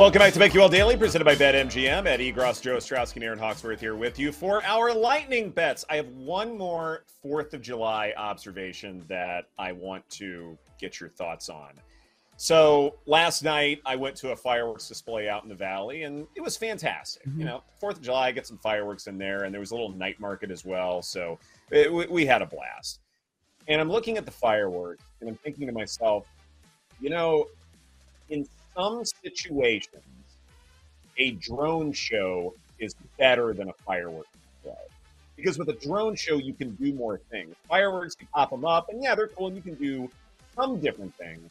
Welcome back to BetQL Daily, presented by BetMGM. Ed Egros, Joe Ostrowski, and Erin Hawksworth here with you for our lightning bets. I have one more 4th of July observation that I want to get your thoughts on. So last night I went to a fireworks display out in the valley, and it was fantastic. Mm-hmm. You know, Fourth of July, I get some fireworks in there, and there was a little night market as well. So it, we, we had a blast. And I'm looking at the fireworks, and I'm thinking to myself, you know, in some situations, a drone show is better than a fireworks display. Because with a drone show, you can do more things. Fireworks, you pop them up, and yeah, they're cool, and you can do some different things.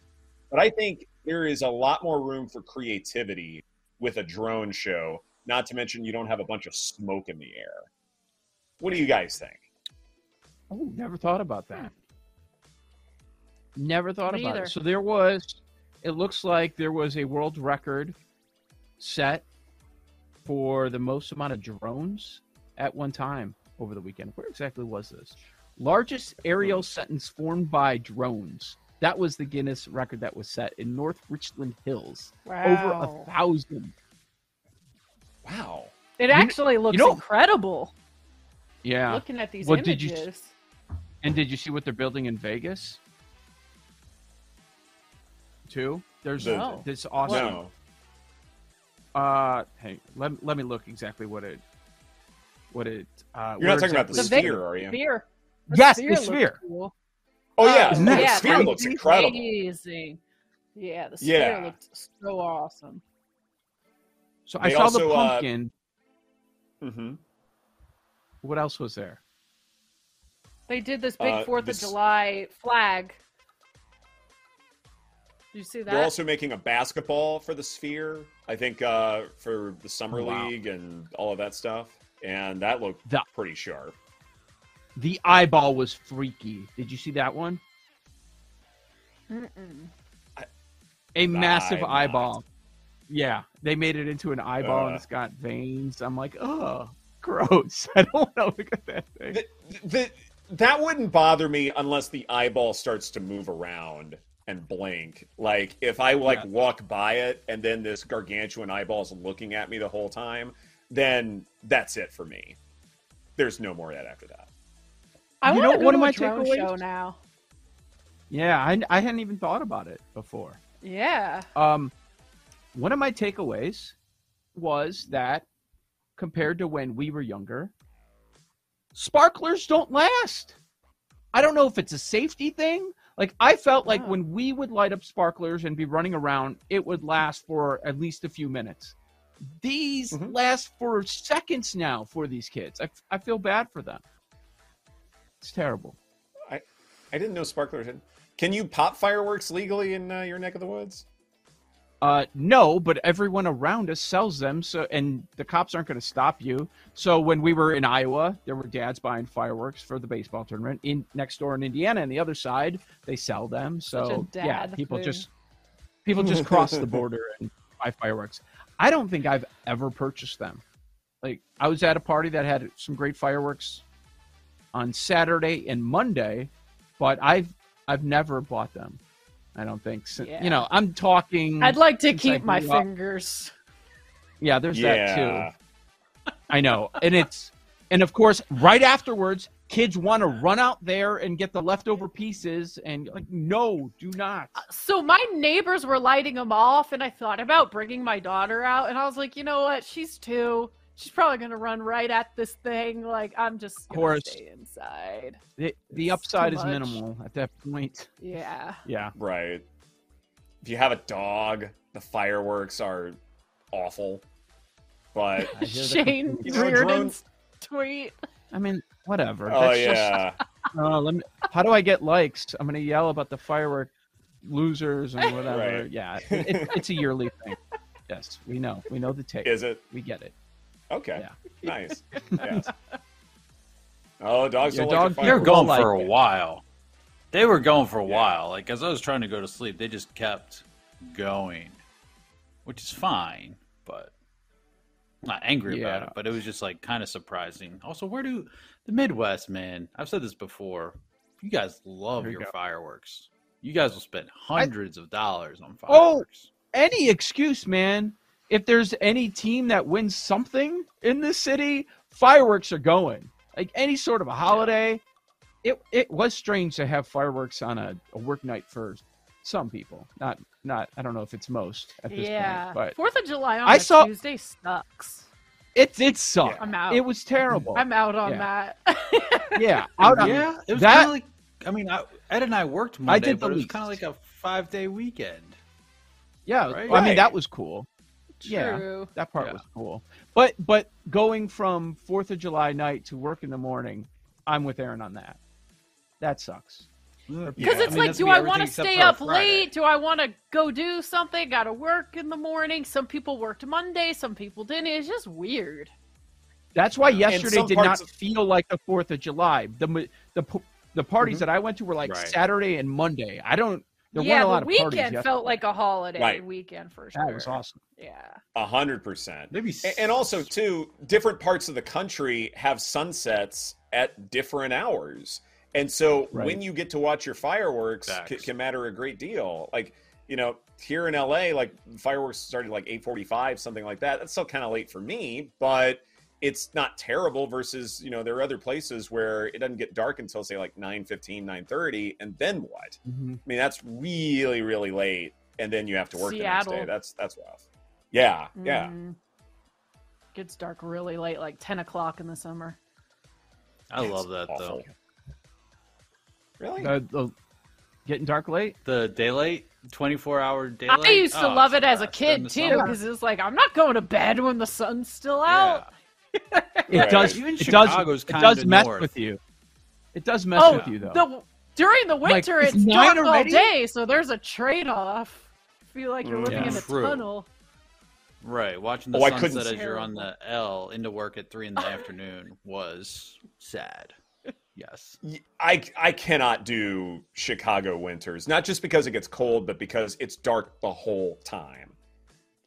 But I think there is a lot more room for creativity with a drone show, not to mention you don't have a bunch of smoke in the air. What do you guys think? Oh, never thought about that. Never thought Me about either. it. So there was it looks like there was a world record set for the most amount of drones at one time over the weekend. Where exactly was this? Largest aerial sentence formed by drones. That was the Guinness record that was set in North Richland Hills. Wow. Over a thousand. Wow. It actually looks know- incredible. Yeah. Looking at these Well, did you- images. And did you see what they're building in Vegas? Too? There's No. this awesome. No. Uh, hey, let, let me look exactly what it, what it. Uh, You're not where talking about the The sphere, are you? Sphere. Yes, the sphere. cool. Oh, yeah. Isn't that the sphere looks incredible. Amazing. Yeah, the sphere Yeah. looked so awesome. So I saw also, the uh, mm-hmm. What else was there? They did this big Uh, Fourth this- of July flag. Did you see that? They're also making a basketball for the sphere, I think, uh, for the Summer Wow. League and all of that stuff. And that looked The- pretty sharp. The eyeball was freaky. Did you see that one? Mm-mm. A massive I'm not. eyeball. Yeah, they made it into an eyeball and Uh. it's got veins. I'm like, oh, gross. I don't want to look at that thing. The, the, that wouldn't bother me unless the eyeball starts to move around and blink. Like if I like Yeah. walk by it and then this gargantuan eyeball is looking at me the whole time, then that's it for me. There's no more of that after that. I You want to go one to of a my drone takeaways- show now. Yeah, I, I hadn't even thought about it before. Yeah. Um, one of my takeaways was that compared to when we were younger, sparklers don't last. I don't know if it's a safety thing. Like I felt like when we would light up sparklers and be running around, it would last for at least a few minutes. These Mhm. last for seconds now for these kids. I, I feel bad for them. It's terrible. I I didn't know sparklers. Had... Can you pop fireworks legally in uh, your neck of the woods? Uh, no, but everyone around us sells them. So, and the cops aren't going to stop you. So, when we were in Iowa, there were dads buying fireworks for the baseball tournament. In next door in Indiana, on the other side, they sell them. So, yeah, people just people just cross the border and buy fireworks. I don't think I've ever purchased them. Like, I was at a party that had some great fireworks on Saturday and Monday, but I've I've never bought them. I don't think. So, Yeah. You know, I'm talking. I'd like to keep my up- fingers. Yeah, there's that too. I know. And it's and of course, right afterwards, kids want to run out there and get the leftover pieces and like no, do not. Uh, so my neighbors were lighting them off, and I thought about bringing my daughter out, and I was like, you know what? She's two. She's probably gonna run right at this thing. Like I'm just gonna course. stay inside. The, the upside is much. minimal at that point. Yeah. Yeah. Right. If you have a dog, the fireworks are awful. But I. Shane You know, Reardon's tweet. I mean, whatever. oh That's yeah, Just, uh, let me, how do I get likes? I'm gonna yell about the firework losers and whatever. Right. Yeah, it, it's a yearly thing. Yes, we know. We know the take. is it We get it. Okay? Yeah. Nice. Yes. Oh, dogs Your don't dog- like They were fireworks. going like for a it. while. They were going for a Yeah. while. Like as I was trying to go to sleep, they just kept going, which is fine. But I'm not angry about it. But it was just like kind of surprising. Also, where do the Midwest, man? I've said this before. You guys love you your go. fireworks. You guys will spend hundreds of dollars on oh, fireworks. Oh! Any excuse, man. If there's any team that wins something in this city, fireworks are going. Like any sort of a holiday. It it was strange to have fireworks on a, a work night for some people. Not not I don't know if it's most at this yeah. point, but Fourth of July on I a saw- Tuesday sucks. it it sucked. I'm out. It was terrible. I'm out on Yeah. that. yeah, out yeah, it was that- kind of like. I mean, I, Ed and I worked Monday, did but it was kind of like a five-day weekend. yeah. Right? I mean that was cool. Yeah. That part Yeah. was cool. But but going from Fourth of July night to work in the morning, I'm with Erin on that. That sucks. Because Yeah. it's like, do I want to stay up late? Do I want to go do something? Got to work in the morning. Some people worked Monday, some people didn't. It's just weird. That's why And yesterday did not of- feel like the Fourth of July. The the the parties Mhm. that I went to were like Right. Saturday and Monday. I don't. There yeah, weren't a lot the of weekend parties. felt like a holiday Right. weekend for sure. that was awesome. Yeah. A hundred percent. Maybe, And also, too, different parts of the country have sunsets at different hours. And so Right. when you get to watch your fireworks c- can matter a great deal. Like, you know, here in LA, like fireworks started like 845, something like that. That's still kind of late for me, but it's not terrible versus, you know, there are other places where it doesn't get dark until say like 915, 930. And then what? I mean, that's really, really late. And then you have to work the next day. Seattle. That's, that's rough. Yeah. Yeah. Mhm. Gets dark really late, like 10 o'clock in the summer. I It's love that though. Really? The, the getting dark late. The daylight, twenty-four hour daylight. I used to Oh, love it as a the best during kid too, because it's like I'm not going to bed when the sun's still out. It Right. does. Even it does. It does mess north. with you. It does mess Oh, with you though. the during the winter it's it's nine dark already? all day, so there's a trade-off. Feel like you're Mm, living yeah. in a True. tunnel. Right, watching the Oh, I couldn't sunset see- as you're on the L into work at three in the afternoon was sad. Yes. I I cannot do Chicago winters, not just because it gets cold, but because it's dark the whole time.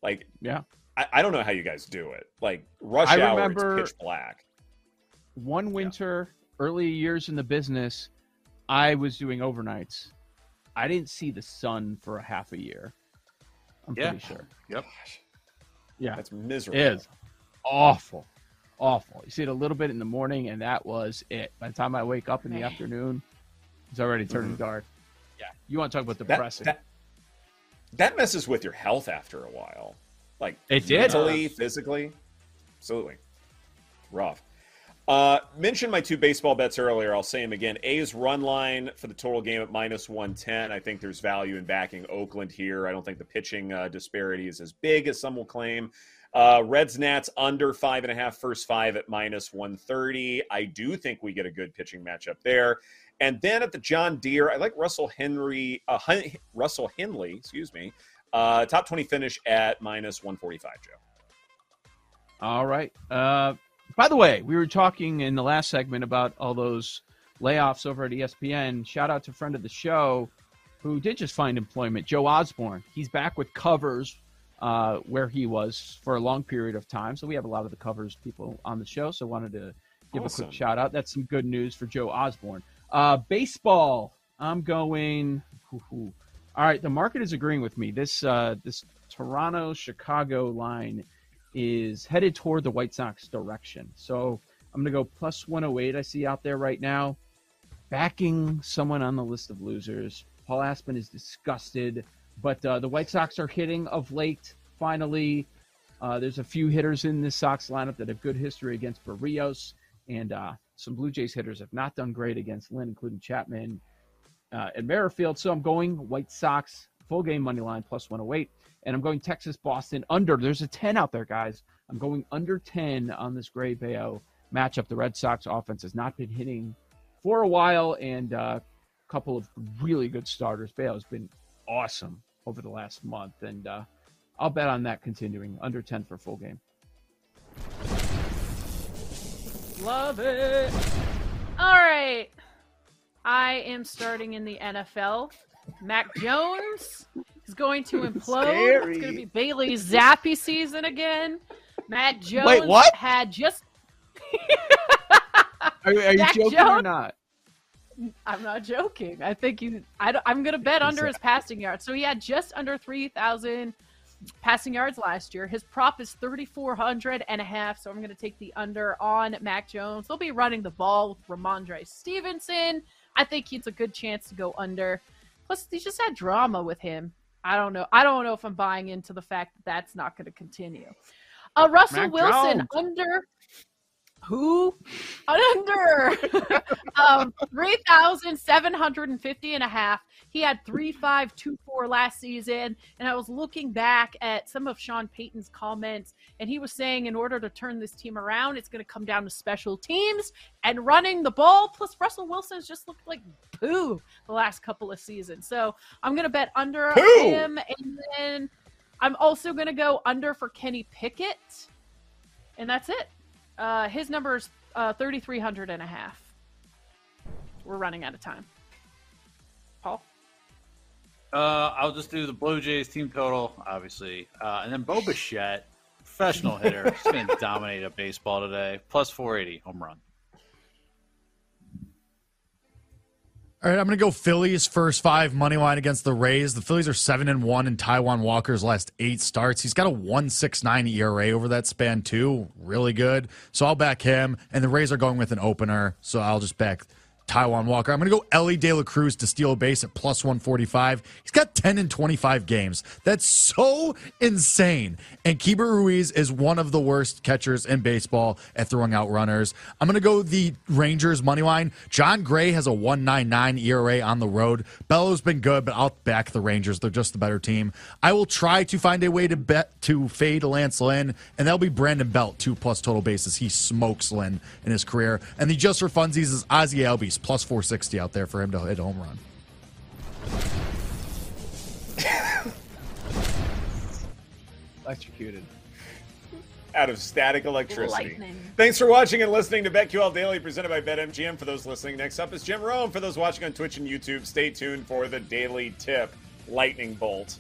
Like, Yeah. I, I don't know how you guys do it. Like rush I hour, remember- it's pitch black. One winter, early years in the business, I was doing overnights. I didn't see the sun for a half a year. I'm Yeah. pretty sure. Yep. Yeah. That's miserable. It is awful, awful. You see it a little bit in the morning, and that was it. By the time I wake up in the afternoon, it's already turning mm-hmm. dark. Yeah, you want to talk about That, depressing? that that messes with your health after a while. Like It did. mentally, physically, absolutely rough. Uh, mentioned my two baseball bets earlier. I'll say them again. A's run line for the total game at minus 110. I think there's value in backing Oakland here. I don't think the pitching uh, disparity is as big as some will claim. Uh, Reds Nats under five and a half, first five at minus 130. I do think we get a good pitching matchup there. And then at the John Deere, I like Russell Henry, uh, Hun- Russell Henley, excuse me, uh, top 20 finish at minus 145, Joe. All right. Uh, by the way, we were talking in the last segment about all those layoffs over at ESPN. Shout out to a friend of the show who did just find employment, Joe Osborne. He's back with covers uh, where he was for a long period of time. So we have a lot of the covers people on the show. So wanted to give a quick shout out. That's some good news for Joe Osborne. Uh, baseball. I'm going. hoo-hoo. All right, the market is agreeing with me. This uh, this Toronto Chicago line is headed toward the White Sox direction. So I'm going to go plus 108. I see out there right now, backing someone on the list of losers. Paul Aspen is disgusted, but uh, the White Sox are hitting of late. Finally, uh, there's a few hitters in this Sox lineup that have good history against Berrios, and uh, some Blue Jays hitters have not done great against Lynn, including Chapman uh, and Merrifield. So I'm going White Sox full game money line plus 108 and I'm going Texas Boston under. There's a 10 out there, guys. I'm going under 10 on this Gray Bello matchup. The Red Sox offense has not been hitting for a while, and uh, a couple of really good starters. Bello's been awesome over the last month, and uh, I'll bet on that continuing under 10 for full game. Love it. All right. I am starting in the NFL. Mac Jones is going to implode. Scary. It's going to be Bailey Zappe season again. Matt Jones Wait, what? had just. Are, are you Mac joking or not? I'm not joking. I think you. I, am going to bet under his passing yards. So he had just under 3,000 passing yards last year. His prop is 3,400 and a half, so I'm going to take the under on Mac Jones. They'll be running the ball with Rhamondre Stevenson. I think he's a good chance to go under. Plus, he just had drama with him. I don't know. I don't know if I'm buying into the fact that that's not going to continue. Uh, Russell Mac Wilson Jones. under who? Under. Um 3750 and a half. He had 3524 last season and i was looking back at some of sean payton's comments and he was saying in order to turn this team around it's going to come down to special teams and running the ball. Plus russell wilson's just looked like poo the last couple of seasons. So i'm going to bet under Poo! him and then i'm also going to go under for kenny pickett and that's it uh, his number is uh, 3,300 and a half. We're running out of time. Paul? Uh, I'll just do the Blue Jays team total, obviously, uh, and then Bo Bichette, professional hitter, he's going to dominate a baseball today. Plus 480 home run. All right, I'm going to go Phillies first five money line against the Rays. The Phillies are seven and one in Taijuan Walker's last eight starts. He's got a one six nine ERA over that span too, really good. So I'll back him. And the Rays are going with an opener, so I'll just back Taijuan Walker. I'm going to go Elly De La Cruz to steal a base at plus 145. He's got 10 and 25 games. That's so insane. And Keibert Ruiz is one of the worst catchers in baseball at throwing out runners. I'm going to go the Rangers money line. Jon Gray has a 199 ERA on the road. Bello's been good, but I'll back the Rangers. They're just the better team. I will try to find a way to bet to fade Lance Lynn, and that'll be Brandon Belt, two plus total bases. He smokes Lynn in his career. And the just for funsies is Ozzie Albies, plus 460 out there for him to hit a home run. Electrocuted. out of static electricity. Lightning. Thanks for watching and listening to BetQL Daily, presented by BetMGM. For those listening, next up is Jim Rome. For those watching on Twitch and YouTube, stay tuned for the Daily Tip Lightning Bolt.